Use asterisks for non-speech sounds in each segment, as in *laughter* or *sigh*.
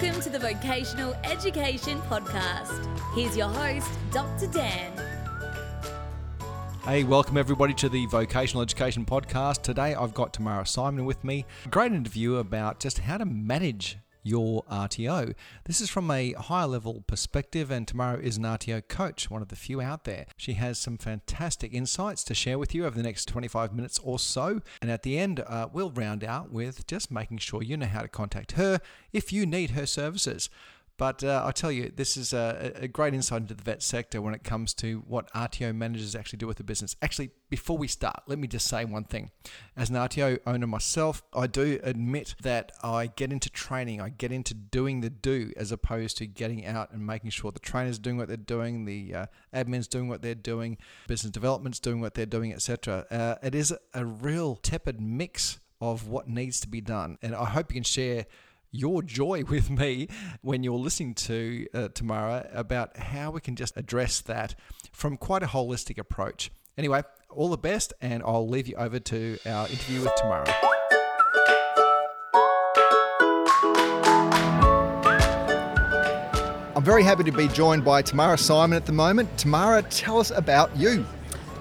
Welcome to the Vocational Education Podcast. Here's your host, Dr. Dan. Hey, welcome everybody to the Vocational Education Podcast. Today I've got Tamara Simon with me. Great interview about just how to manage your RTO. This is from a higher level perspective, and Tamara is an RTO coach, one of the few out there. She has some fantastic insights to share with you over the next 25 minutes or so. And at the end, uh, we'll round out with just making sure you know how to contact her if you need her services. But uh, I tell you, this is a, a, great insight into the vet sector when it comes to what RTO managers actually do with the business. Actually, before we start, let me just say one thing. As an RTO owner myself, I do admit that I get into training, I get into doing the do as opposed to getting out and making sure the trainers doing what they're doing, the uh, admins doing what they're doing, business development's doing what they're doing, etc. Uh, it is a real tepid mix of what needs to be done, and I hope you can share your joy *laughs* with me when you're listening to uh, Tamara about how we can just address that from quite a holistic approach. Anyway, all the best, and I'll leave you over to our interview with Tamara. I'm very happy to be joined by Tamara Simon at the moment. Tamara, tell us about you.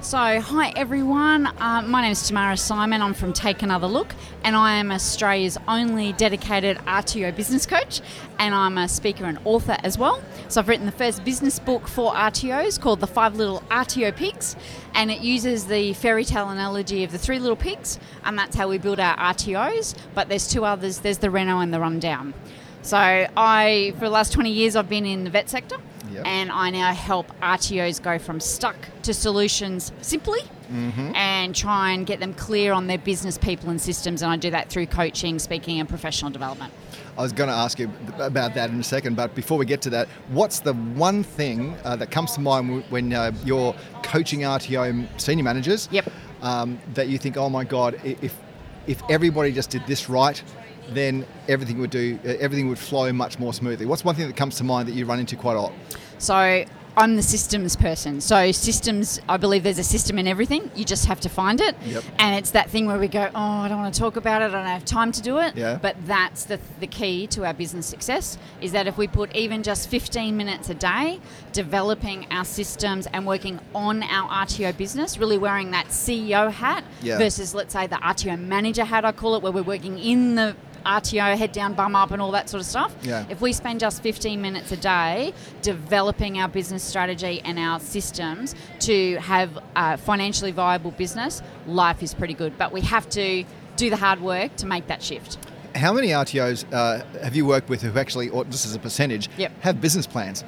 So, hi everyone. Uh, my name is Tamara Simon. I'm from Take Another Look, and I am Australia's only dedicated RTO business coach, and I'm a speaker and author as well. So, I've written the first business book for RTOs called The Five Little RTO Pigs, and it uses the fairy tale analogy of the three little pigs, and that's how we build our RTOs. But there's two others there's the Reno and the Rundown. So, I, for the last 20 years, I've been in the vet sector. Yep. And I now help RTOs go from stuck to solutions simply mm-hmm. and try and get them clear on their business, people, and systems. And I do that through coaching, speaking, and professional development. I was going to ask you about that in a second, but before we get to that, what's the one thing uh, that comes to mind when uh, you're coaching RTO senior managers yep. um, that you think, oh my God, if, if everybody just did this right, then everything would do everything would flow much more smoothly. What's one thing that comes to mind that you run into quite a lot? So I'm the systems person. So systems, I believe there's a system in everything. You just have to find it. Yep. And it's that thing where we go, oh, I don't want to talk about it. I don't have time to do it. Yeah. But that's the, the key to our business success is that if we put even just 15 minutes a day developing our systems and working on our RTO business, really wearing that CEO hat yeah. versus, let's say, the RTO manager hat, I call it, where we're working in the RTO, head down, bum up, and all that sort of stuff. Yeah. If we spend just 15 minutes a day developing our business strategy and our systems to have a financially viable business, life is pretty good. But we have to do the hard work to make that shift. How many RTOs uh, have you worked with who actually, or just as a percentage, yep. have business plans?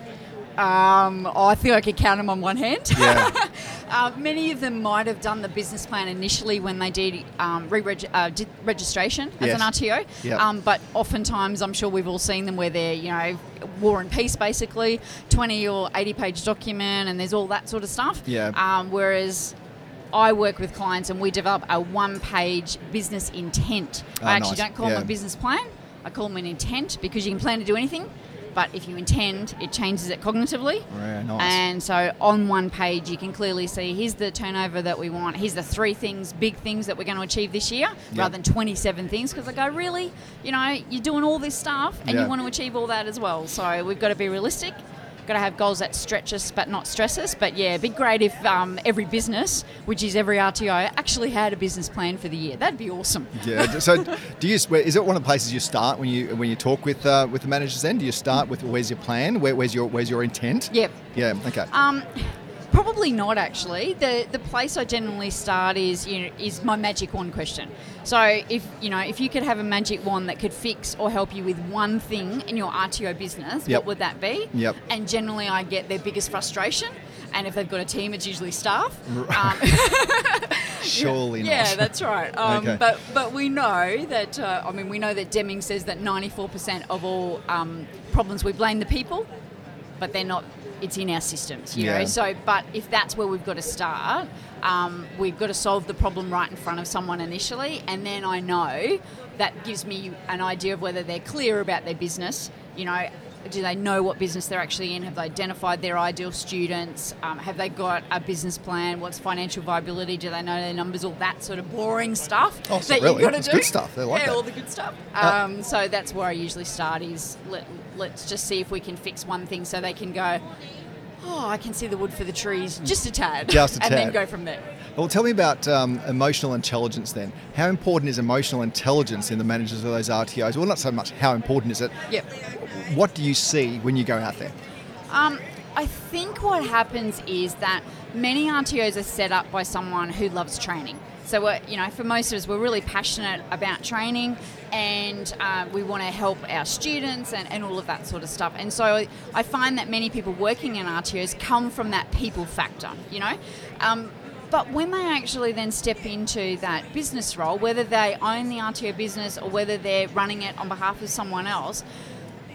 Um, I think I could count them on one hand. Yeah. *laughs* uh, many of them might have done the business plan initially when they did, um, re-reg- uh, did registration as yes. an RTO. Yep. Um, but oftentimes, I'm sure we've all seen them where they're, you know, war and peace basically, 20 or 80 page document, and there's all that sort of stuff. Yeah. Um, whereas I work with clients and we develop a one page business intent. Oh, I actually nice. don't call yeah. them a business plan. I call them an intent because you can plan to do anything but if you intend, it changes it cognitively. Yeah, nice. And so on one page, you can clearly see here's the turnover that we want. Here's the three things, big things that we're going to achieve this year, yep. rather than 27 things. Because I go, really, you know, you're doing all this stuff, and yep. you want to achieve all that as well. So we've got to be realistic got to have goals that stretch us but not stress us. But yeah, it'd be great if um, every business, which is every RTO, actually had a business plan for the year. That'd be awesome. Yeah. So, do you? Is it one of the places you start when you when you talk with uh, with the managers? Then do you start with where's your plan? Where, where's your where's your intent? Yep. Yeah. Okay. Um, Probably not actually. The the place I generally start is you know is my magic wand question. So if you know if you could have a magic wand that could fix or help you with one thing in your RTO business, yep. what would that be? Yep. And generally I get their biggest frustration. And if they've got a team, it's usually staff. *laughs* Um, *laughs* Surely yeah, not. Yeah, that's right. *laughs* Um, okay. But but we know that uh, I mean we know that Deming says that 94% of all um, problems we blame the people, but they're not it's in our systems, you yeah. know. So, but if that's where we've got to start, um, we've got to solve the problem right in front of someone initially, and then I know that gives me an idea of whether they're clear about their business. You know, do they know what business they're actually in? Have they identified their ideal students? Um, have they got a business plan? What's financial viability? Do they know their numbers? All that sort of boring stuff Oh, that really? you've got to do. good stuff. I like yeah, that. all the good stuff. Uh, Um, so that's where I usually start. Is let, let's just see if we can fix one thing so they can go. Oh, I can see the wood for the trees, just a tad, Just a tad. and then go from there. Well, tell me about um, emotional intelligence then. How important is emotional intelligence in the managers of those RTOs? Well, not so much how important is it. Yep. What do you see when you go out there? Um, I think what happens is that many RTOs are set up by someone who loves training. So, you know, for most of us, we're really passionate about training and uh, we want to help our students and, and all of that sort of stuff. And so I find that many people working in RTOs come from that people factor, you know. Um, but when they actually then step into that business role, whether they own the RTO business or whether they're running it on behalf of someone else,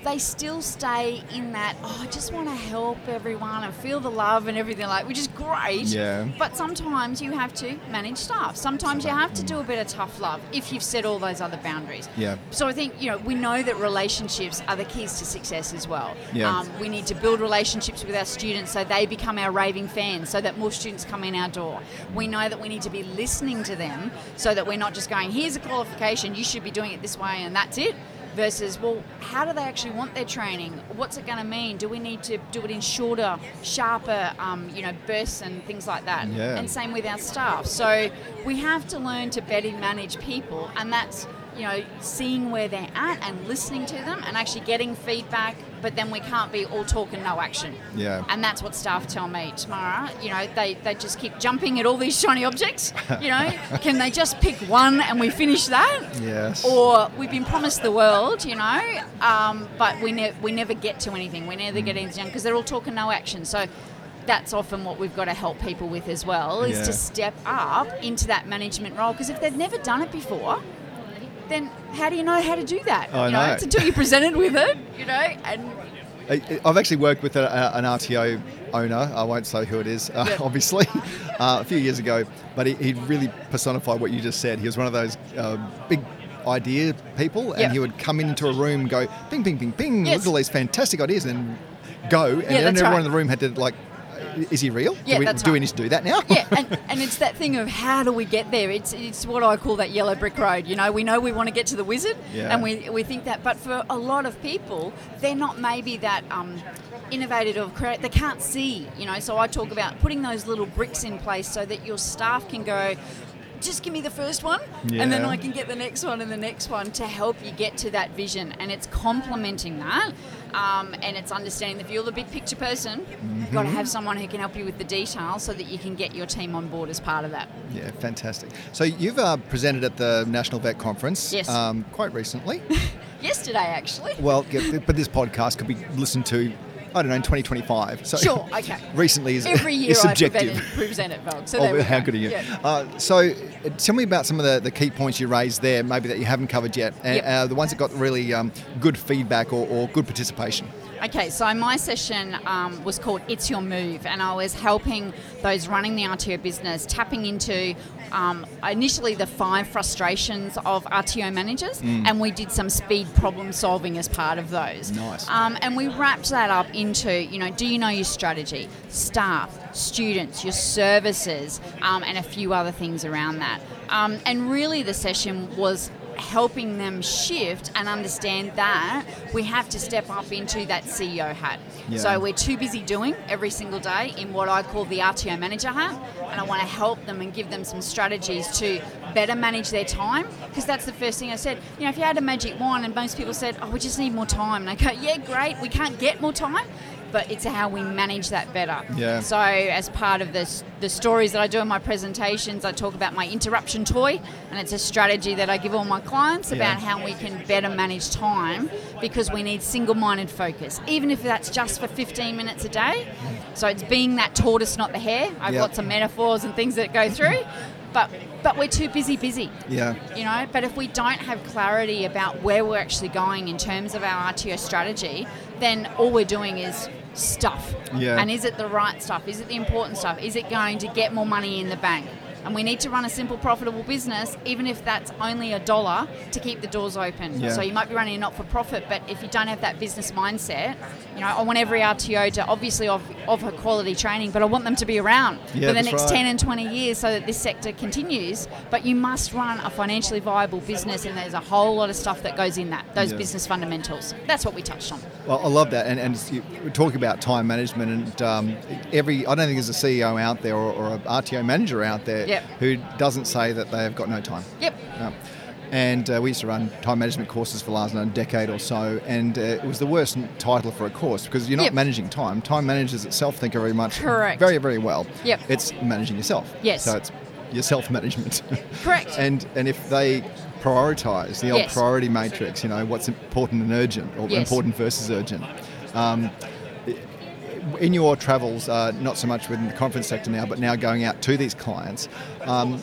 they still stay in that, oh, I just want to help everyone and feel the love and everything like, which is great. Yeah. But sometimes you have to manage staff. Sometimes you have to do a bit of tough love if you've set all those other boundaries. Yeah. So I think, you know, we know that relationships are the keys to success as well. Yeah. Um, we need to build relationships with our students so they become our raving fans, so that more students come in our door. We know that we need to be listening to them so that we're not just going, here's a qualification, you should be doing it this way and that's it. Versus, well, how do they actually want their training? What's it going to mean? Do we need to do it in shorter, sharper, um, you know, bursts and things like that? Yeah. And same with our staff. So we have to learn to better manage people, and that's you know seeing where they're at and listening to them and actually getting feedback. But then we can't be all talk and no action. Yeah. And that's what staff tell me, Tamara. You know, they, they just keep jumping at all these *laughs* shiny objects. You know, *laughs* can they just pick one and we finish that? Yes. Or we've been promised the world, you know, um, but we, ne- we never get to anything. We never get anything done because they're all talking no action. So that's often what we've got to help people with as well is Yeah. to step up into that management role because if they've never done it before, then how do you know how to do that? I you know. It's until you're presented with it, you know, and I've actually worked with a, an RTO owner. I won't say who it is, uh, Yep. *laughs* obviously, uh, a few years ago. But he, he really personified what you just said. He was one of those uh, big idea people, and Yep. he would come into a room, go ping, ping, ping, ping, Yes. look at all these fantastic ideas, and go, and then everyone right. in the room had to like, is he real? Yeah, do we, that's do we need to do that now? yeah, and, *laughs* and it's that thing of how do we get there? It's it's what I call that yellow brick road. You know, we know we want to get to the wizard, Yeah. and we, we think that. But for a lot of people, they're not maybe that um, innovative or creative. They can't see. You know, so I talk about putting those little bricks in place so that your staff can go. Just give me the first one, and then I can get the next one and the next one to help you get to that vision. And it's complementing that, um, and it's understanding that if you're the big picture person, you've got to Mm-hmm. have someone who can help you with the details so that you can get your team on board as part of that. Yeah, fantastic. So you've uh, presented at the National Vet Conference Yes. um, quite recently. *laughs* Yesterday, actually. well, yeah, but this podcast could be listened to, I don't know, in 2025. So Sure, okay. *laughs* recently is, Every year is I subjective. present, present it, Vogue. So Oh, how go. good are you? Yeah. Uh, so, uh, tell me about some of the, the key points you raised there, maybe that you haven't covered yet, and Yep. uh, the ones that got really um, good feedback or, or good participation. Okay, so my session um, was called It's Your Move, and I was helping those running the RTO business tapping into um, initially the five frustrations of RTO managers, and we did some speed problem solving as part of those. Nice. Um, and we wrapped that up into, you know, do you know your strategy, staff, students, your services, um, and a few other things around that. Um, and really, the session was helping them shift and understand that we have to step up into that CEO hat. Yeah. So we're too busy doing every single day in what I call the RTO manager hat, and I want to help them and give them some strategies to better manage their time because that's the first thing I said. You know, if you had a magic wand and most people said, "Oh, we just need more time," and I go, "Yeah, great, we can't get more time." But it's how we manage that better. Yeah. So, as part of this, the stories that I do in my presentations, I talk about my interruption toy, and it's a strategy that I give all my clients about Yeah. how we can better manage time because we need single minded focus, even if that's just for 15 minutes a day. So it's being that tortoise, not the hare. I've got some metaphors and things that go through, but, but we're too busy, busy. Yeah. You know, but if we don't have clarity about where we're actually going in terms of our RTO strategy, then all we're doing is stuff. Yeah. And is it the right stuff? Is it the important stuff? Is it going to get more money in the bank? And we need to run a simple, profitable business, even if that's only a dollar to keep the doors open. Yeah. So you might be running a not for profit, but if you don't have that business mindset, you know, I want every RTO to obviously offer, quality training, but I want them to be around Yeah, for the next right. 10 and 20 years so that this sector continues. But you must run a financially viable business, and there's a whole lot of stuff that goes in that, those Yeah. business fundamentals. That's what we touched on. Well, I love that, and, and we're talking about time management, and um, every I don't think there's a CEO out there or, or a RTO manager out there Yep. who doesn't say that they have got no time. Yep. No. And uh, we used to run time management courses for the last a decade or so, and uh, it was the worst title for a course because you're not Yep. managing time. Time managers itself think very much Correct. very very well. Yep. It's managing yourself. Yes. So it's your self management. *laughs* Correct. and and if they prioritise the old Yes. priority matrix, you know what's important and urgent, or Yes. important versus urgent. Um, in your travels, uh, not so much within the conference sector now, but now going out to these clients, um,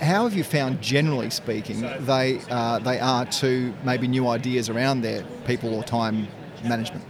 how have you found, generally speaking, they uh, they are to maybe new ideas around their people or time management?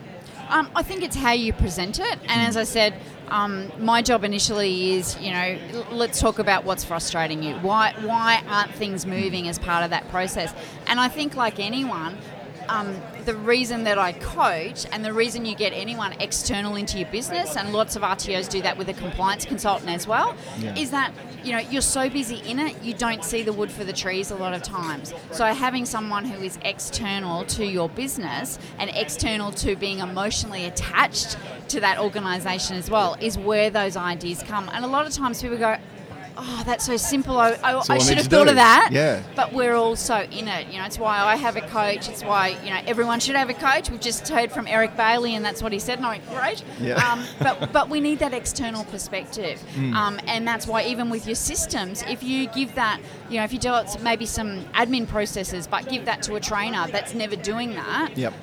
Um, I think it's how you present it, and as I said, um, my job initially is, you know, let's talk about what's frustrating you. Why why aren't things moving as part of that process? And I think, like anyone. Um, the reason that I coach and the reason you get anyone external into your business, and lots of RTOs do that with a compliance consultant as well, Yeah. is that you know you're so busy in it you don't see the wood for the trees a lot of times. So having someone who is external to your business and external to being emotionally attached to that organisation as well is where those ideas come. And a lot of times people go. Oh, that's so simple. I, I, I should have thought do." of that. Yeah. But we're all so in it. You know, it's why I have a coach. It's why, you know, everyone should have a coach. We've just heard from Eric Bailey, and that's what he said. And I went, great. Yeah. Um, but, *laughs* but we need that external perspective. Um, and that's why, even with your systems, if you give that, you know, if you do maybe some admin processes, but give that to a trainer that's never doing that, Yep.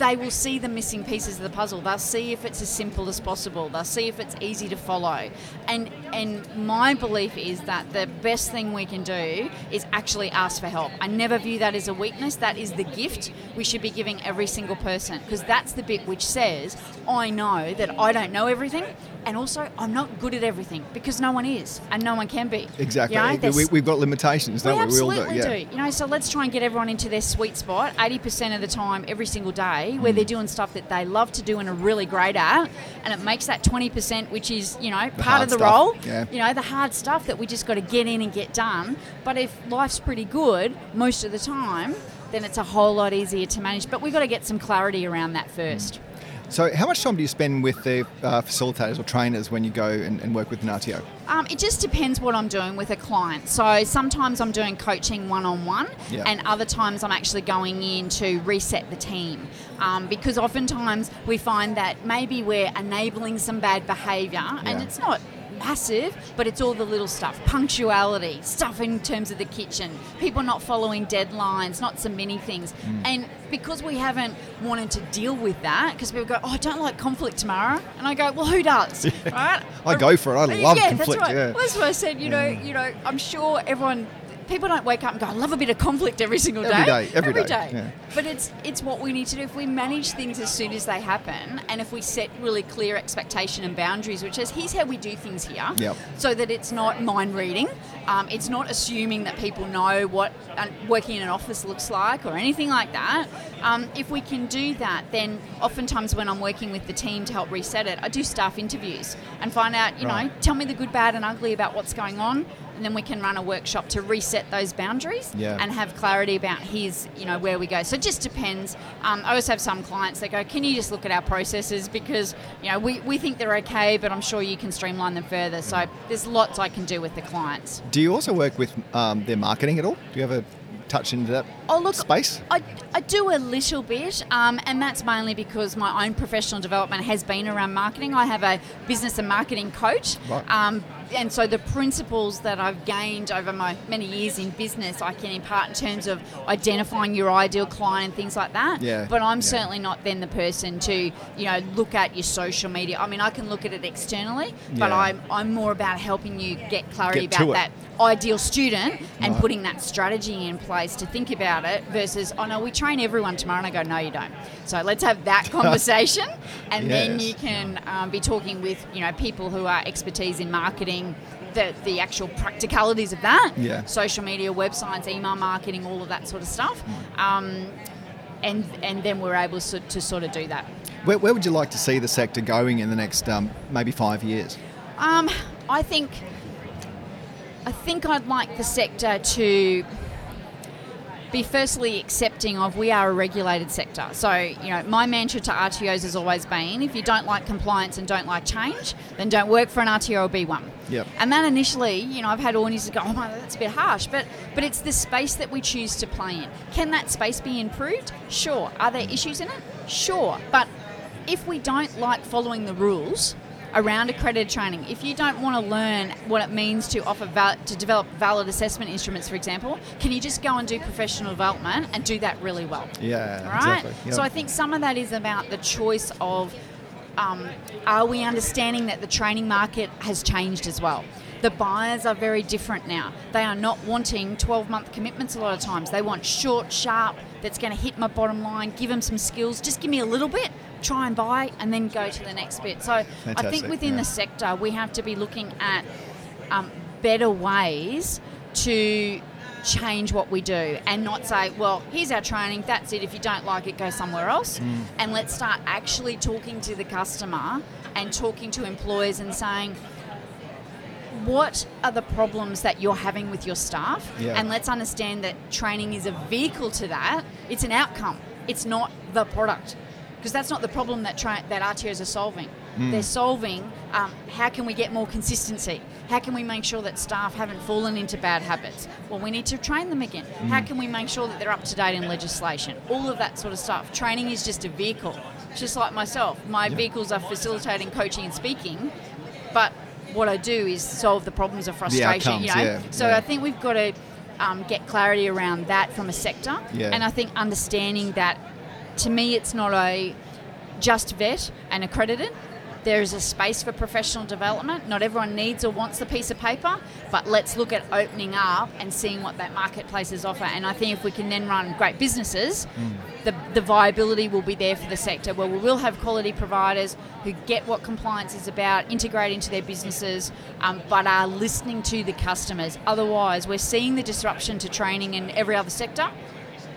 They will see the missing pieces of the puzzle. They'll see if it's as simple as possible. They'll see if it's easy to follow. And and my belief is that the best thing we can do is actually ask for help. I never view that as a weakness. That is the gift we should be giving every single person because that's the bit which says I know that I don't know everything. And also, I'm not good at everything because no one is, and no one can be. Exactly. You know, we, we've got limitations, don't we? we all absolutely do. do. Yeah. You know, so let's try and get everyone into their sweet spot 80% of the time, every single day, where Mm. they're doing stuff that they love to do and are really great at. And it makes that 20%, which is, you know, part of the stuff, role. yeah. You know, the hard stuff that we just got to get in and get done. But if life's pretty good most of the time, then it's a whole lot easier to manage. But we've got to get some clarity around that first. So, how much time do you spend with the uh, facilitators or trainers when you go and, and work with an RTO? Um, it just depends what I'm doing with a client. So sometimes I'm doing coaching one on one, and other times I'm actually going in to reset the team. Um, because oftentimes we find that maybe we're enabling some bad behaviour, and Yeah. it's not massive, but it's all the little stuff punctuality, stuff in terms of the kitchen, people not following deadlines, not so many things. Mm. And because we haven't wanted to deal with that, because people go, Oh, I don't like conflict tomorrow. And I go, Well, who does? *laughs* right? I go for it. I love yeah, conflict, That's right. yeah. Well, that's what I said. You know, you know, I'm sure everyone. People don't wake up and go, "I love a bit of conflict every single day." Every day, every day, yeah. But it's it's what we need to do. If we manage things as soon as they happen, and if we set really clear expectation and boundaries, which is here's how we do things here, Yep. so that it's not mind reading, um, it's not assuming that people know what uh, working in an office looks like or anything like that. Um, if we can do that, then oftentimes when I'm working with the team to help reset it, I do staff interviews and find out, you know, tell me the good, bad, and ugly about what's going on. And then we can run a workshop to reset those boundaries Yeah. and have clarity about here's, you know, where we go. So it just depends. Um, I always have some clients that go, can you just look at our processes because, you know, we, we think they're okay, but I'm sure you can streamline them further. So there's lots I can do with the clients. Do you also work with um, their marketing at all? Do you ever touch into that Oh, look, space? I, I do a little bit, um, and that's mainly because my own professional development has been around marketing. I have a business and marketing coach. Right. Um, and so the principles that I've gained over my many years in business, I can impart in terms of identifying your ideal client and things like that. Yeah, But I'm yeah. certainly not then the person to, you know, look at your social media. I mean, I can look at it externally, but Yeah. I'm, I'm more about helping you get clarity Get about that ideal student and Right. putting that strategy in place to think about it versus, oh no, we train everyone tomorrow. And I go, no, you don't. So let's have that *laughs* conversation. and then you can um, be talking with, you know, people who are expertise in marketing the, the actual practicalities of that. Yeah. Social media, websites, email marketing, all of that sort of stuff. Um, and, and then we're able to, to sort of do that. Where, where would you like to see the sector going in the next um, maybe five years? Um, I think I think I'd like the sector to be firstly accepting of we are a regulated sector. So, you know, my mantra to RTOs has always been if you don't like compliance and don't like change, then don't work for an RTO or be one. Yep. And that initially, you know, I've had audiences go, oh my, that's a bit harsh, but but it's the space that we choose to play in. Can that space be improved? Sure. Are there issues in it? Sure. But if we don't like following the rules, around accredited training. If you don't want to learn what it means to offer val- to develop valid assessment instruments, for example, can you just go and do professional development and do that really well? Yeah, right. exactly. Yep. So I think some of that is about the choice of um, are we understanding that the training market has changed as well? The buyers are very different now. They are not wanting 12 month commitments a lot of times. They want short, sharp, that's going to hit my bottom line, give them some skills, just give me a little bit, try and buy, and then go to the next bit. So I think within yeah. the sector, we have to be looking at um, better ways to change what we do and not say, well, here's our training, that's it. If you don't like it, go somewhere else. Mm. And let's start actually talking to the customer and talking to employers and saying, what are the problems that you're having with your staff? Yeah. And let's understand that training is a vehicle to that. It's an outcome. It's not the product. Because that's not the problem that tra- that RTOs are solving. They're solving um, how can we get more consistency? How can we make sure that staff haven't fallen into bad habits? Well, we need to train them again. How can we make sure that they're up to date in legislation? All of that sort of stuff. Training is just a vehicle. Just like myself, my vehicles are facilitating coaching and speaking, but what I do is solve the problems of frustration. outcomes, you know? yeah, So yeah. I think we've got to um, get clarity around that from a sector, Yeah. and I think understanding that to me it's not a just vet and accredited. There is a space for professional development. Not everyone needs or wants the piece of paper, but let's look at opening up and seeing what that marketplace is offer. And I think if we can then run great businesses, the, the viability will be there for the sector where we will have quality providers who get what compliance is about, integrate into their businesses, um, but are listening to the customers. Otherwise, we're seeing the disruption to training in every other sector.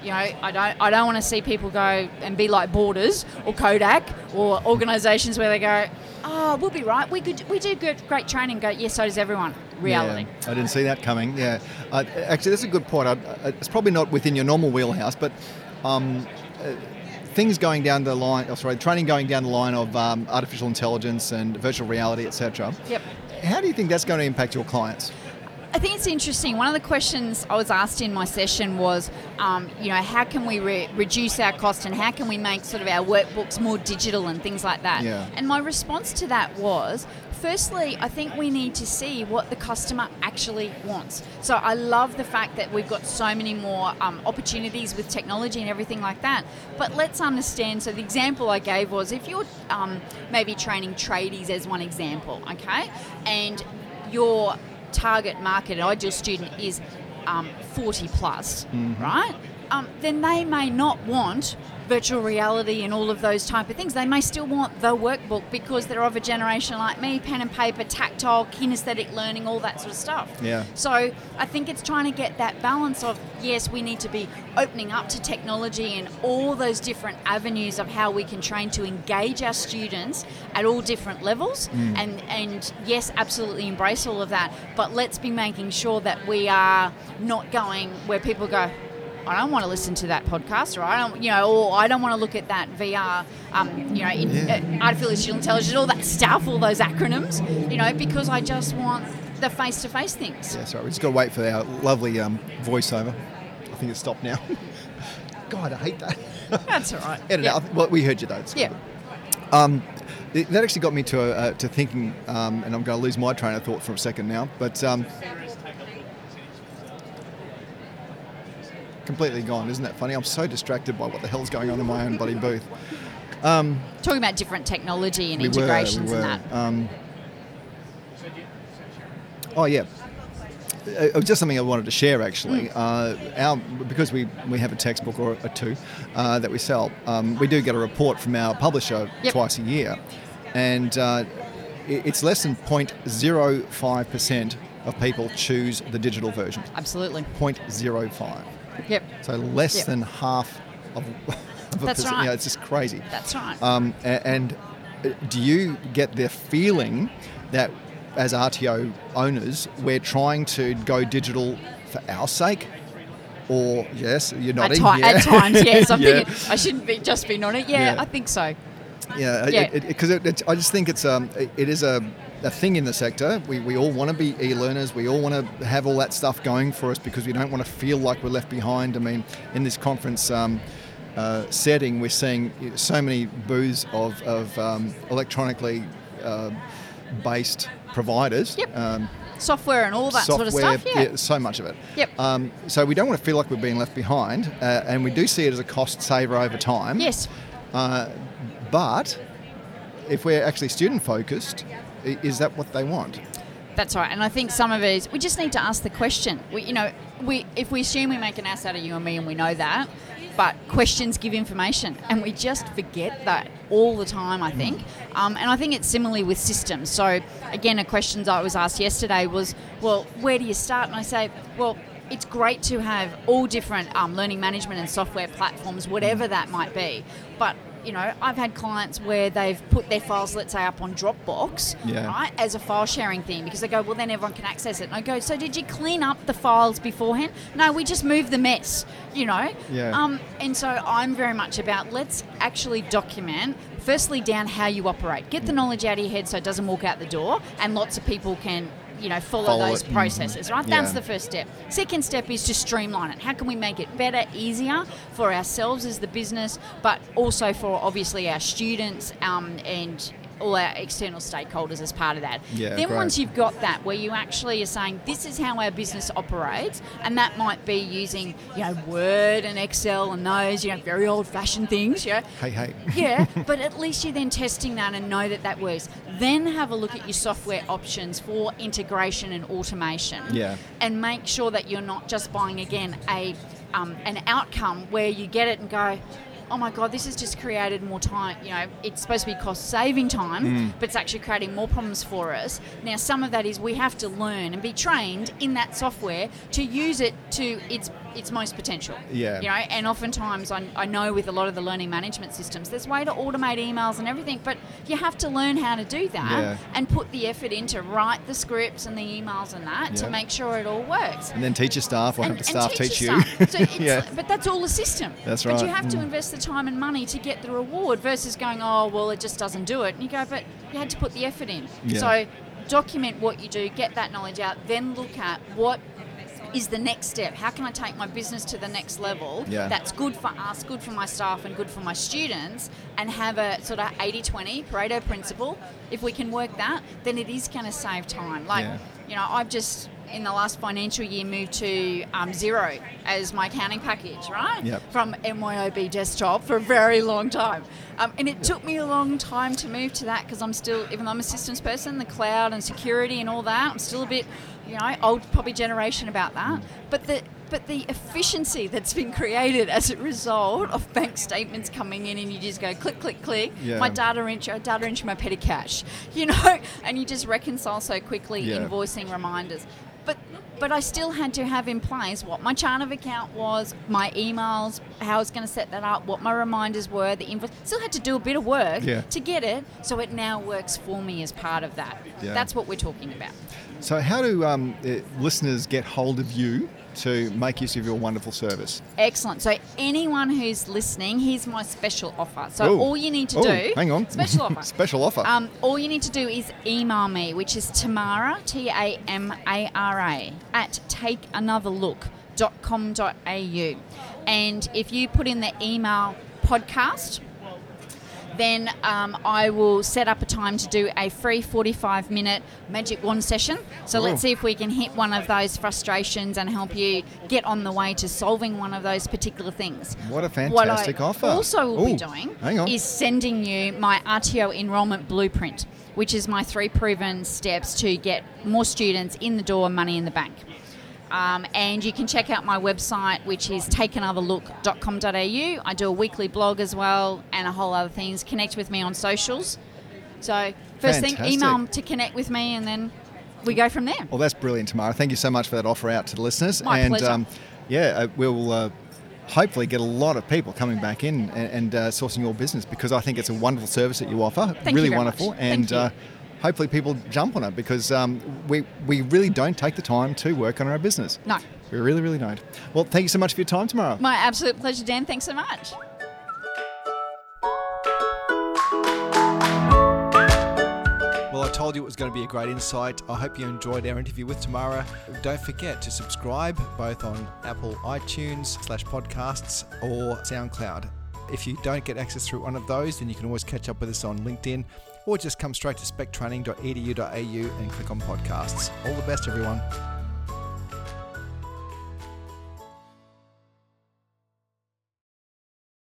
You know, I don't, I don't want to see people go and be like Borders or Kodak or organisations where they go, oh, we'll be right. We could, we do good, great training. Go, yes, so does everyone. Reality. Yeah, I didn't see that coming. Yeah, uh, actually, that's a good point. I, I, it's probably not within your normal wheelhouse, but um, uh, things going down the line. Oh, sorry, training going down the line of um, artificial intelligence and virtual reality, etc. Yep. How do you think that's going to impact your clients? I think it's interesting. One of the questions I was asked in my session was, um, you know, how can we re- reduce our cost and how can we make sort of our workbooks more digital and things like that? Yeah. And my response to that was, firstly, I think we need to see what the customer actually wants. So I love the fact that we've got so many more um, opportunities with technology and everything like that. But let's understand. So the example I gave was if you're um, maybe training tradies as one example, okay, and your target market ideal student is um, 40 plus, right? Um, then they may not want virtual reality and all of those type of things. They may still want the workbook because they're of a generation like me, pen and paper, tactile, kinesthetic learning, all that sort of stuff. Yeah. So I think it's trying to get that balance of yes, we need to be opening up to technology and all those different avenues of how we can train to engage our students at all different levels. And and yes, absolutely embrace all of that. But let's be making sure that we are not going where people go. I don't want to listen to that podcast, or I don't, you know, or I don't want to look at that VR, um, you know, in, Yeah. uh, artificial intelligence, all that stuff, all those acronyms, you know, because I just want the face-to-face things. Yeah, sorry, we just got to wait for our lovely um, voiceover. I think it's stopped now. *laughs* God, I hate that. *laughs* That's all right. Edit Yeah. out. Well, we heard you though. It's Yeah. Um, th- that actually got me to uh, to thinking, um, and I'm going to lose my train of thought for a second now. But um, completely gone. Isn't that funny? I'm so distracted by what the hell's going on in my own bloody booth. Talking about different technology and We were, integrations we were. and that. Um, oh yeah. Uh, It was just something I wanted to share actually. Mm. Uh, our, because we, we have a textbook or a two uh, that we sell, um, we do get a report from our publisher Yep. twice a year. And uh, it's less than 0.05% of people choose the digital version. Absolutely. 0.05. Yep. So less Yep. than half of, of a percent. right. Yeah, it's just crazy. That's right. Um, a- and uh, do you get the feeling that as RTO owners, we're trying to go digital for our sake? Or, yes, you're at, nodding. ti- yeah. at times, yes. *laughs* I'm Yeah. thinking I shouldn't be just be on it. Yeah, Yeah. I think so. Yeah, Yeah. because it, it, I just think it's um, it, it is a, a thing in the sector. We, we all want to be e-learners. We all want to have all that stuff going for us because we don't want to feel like we're left behind. I mean, in this conference um, uh, setting, we're seeing so many booths of, of um, electronically uh, based providers. Yep. Um, Software and all that software, sort of stuff. Yeah. so much of it. Yep. Um, so we don't want to feel like we're being left behind, uh, and we do see it as a cost saver over time. Yes. Uh, but if we're actually student focused, is that what they want? That's right, and I think some of it is we just need to ask the question. We, you know, we if we assume we make an ass out of you and me, and we know that, but questions give information, and we just forget that all the time. I think, um, and I think it's similarly with systems. So again, a question I was asked yesterday was, well, where do you start? And I say, well. It's great to have all different um, learning management and software platforms, whatever that might be. But you know, I've had clients where they've put their files, let's say, up on Dropbox, Yeah. right, as a file sharing thing because they go, well, then everyone can access it. And I go, so did you clean up the files beforehand? No, we just moved the mess, you know? Yeah. Um, and so I'm very much about let's actually document, firstly, down how you operate. Get the knowledge out of your head so it doesn't walk out the door and lots of people can. You know, follow, Follow those it. Processes, right? That's the first step. Second step is to streamline it. How can we make it better, easier for ourselves as the business, but also for obviously our students um, and all our external stakeholders as part of that. Yeah, then great. once you've got that, where you actually are saying this is how our business operates, and that might be using you know Word and Excel and those you know very old-fashioned things, Yeah. Hey, hey. yeah, *laughs* but at least you're then testing that and know that that works. Then have a look at your software options for integration and automation. Yeah. And make sure that you're not just buying again a um, an outcome where you get it and go. Oh my God! This has just created more time. You know, it's supposed to be cost-saving time, Mm. but it's actually creating more problems for us. Now, some of that is we have to learn and be trained in that software to use it to its its most potential. Yeah. You know, and oftentimes I, I know with a lot of the learning management systems, there's a way to automate emails and everything, but you have to learn how to do that Yeah. and put the effort in to write the scripts and the emails and that Yeah. to make sure it all works. And then teach your staff or have the staff teach, your you. So *laughs* it's, yeah. But that's all a system. That's right. But you have to Mm. invest the time and money to get the reward versus going, oh, well, it just doesn't do it. And you go, but you had to put the effort in. Yeah. So document what you do, get that knowledge out, then look at what is the next step. How can I take my business to the next level Yeah. that's good for us, good for my staff, and good for my students, and have a sort of 80 20 Pareto principle? If we can work that, then it is going to save time. Like, Yeah. you know, I've just in the last financial year moved to um, Xero as my accounting package, right? Yep. From MYOB desktop for a very long time. Um, and it took me a long time to move to that because I'm still, even though I'm a systems person, the cloud and security and all that, I'm still a bit, you know, old probably generation about that. But the but the efficiency that's been created as a result of bank statements coming in and you just go click, click, click, Yeah. my data entry, data entry, my petty cash, *laughs* you know, and you just reconcile so quickly, Yeah. invoicing reminders. But I still had to have in place what my chart of account was, my emails, how I was going to set that up, what my reminders were, the invoice. Still had to do a bit of work Yeah. to get it, so it now works for me as part of that. Yeah. That's what we're talking about. So, how do um, uh, listeners get hold of you to make use of your wonderful service? Excellent. So anyone who's listening, here's my special offer. So Ooh. all you need to Ooh, do, hang on. special *laughs* offer. Special offer. Um, all you need to do is email me, which is Tamara, T A M A R A, at takeanotherlook.com.au. And if you put in the email podcast, then um, I will set up a time to do a free 45 minute magic wand session. So Ooh. let's see if we can hit one of those frustrations and help you get on the way to solving one of those particular things. What a What fantastic I offer. also will be Ooh, doing is sending you my RTO enrollment blueprint, which is my three proven steps to get more students in the door, money in the bank. Um, and you can check out my website, which is takeanotherlook.com.au. I do a weekly blog as well and a whole other things. Connect with me on socials. So first thing, email to connect with me, and then we go from there. Well, that's brilliant, Tamara. Thank you so much for that offer out to the listeners. My and pleasure. yeah, uh, we'll uh, hopefully get a lot of people coming back in and, and uh, sourcing your business because I think it's a wonderful service that you offer. Thank you really very wonderful. much. And Thank you. Uh, hopefully people jump on it because um, we, we really don't take the time to work on our business. No. We really, really don't. Well, thank you so much for your time, Tamara. My absolute pleasure, Dan. Thanks so much. Well, I told you it was going to be a great insight. I hope you enjoyed our interview with Tamara. Don't forget to subscribe both on Apple iTunes slash podcasts or SoundCloud. If you don't get access through one of those, then you can always catch up with us on LinkedIn or just come straight to spectraining.edu.au and click on podcasts. All the best, everyone.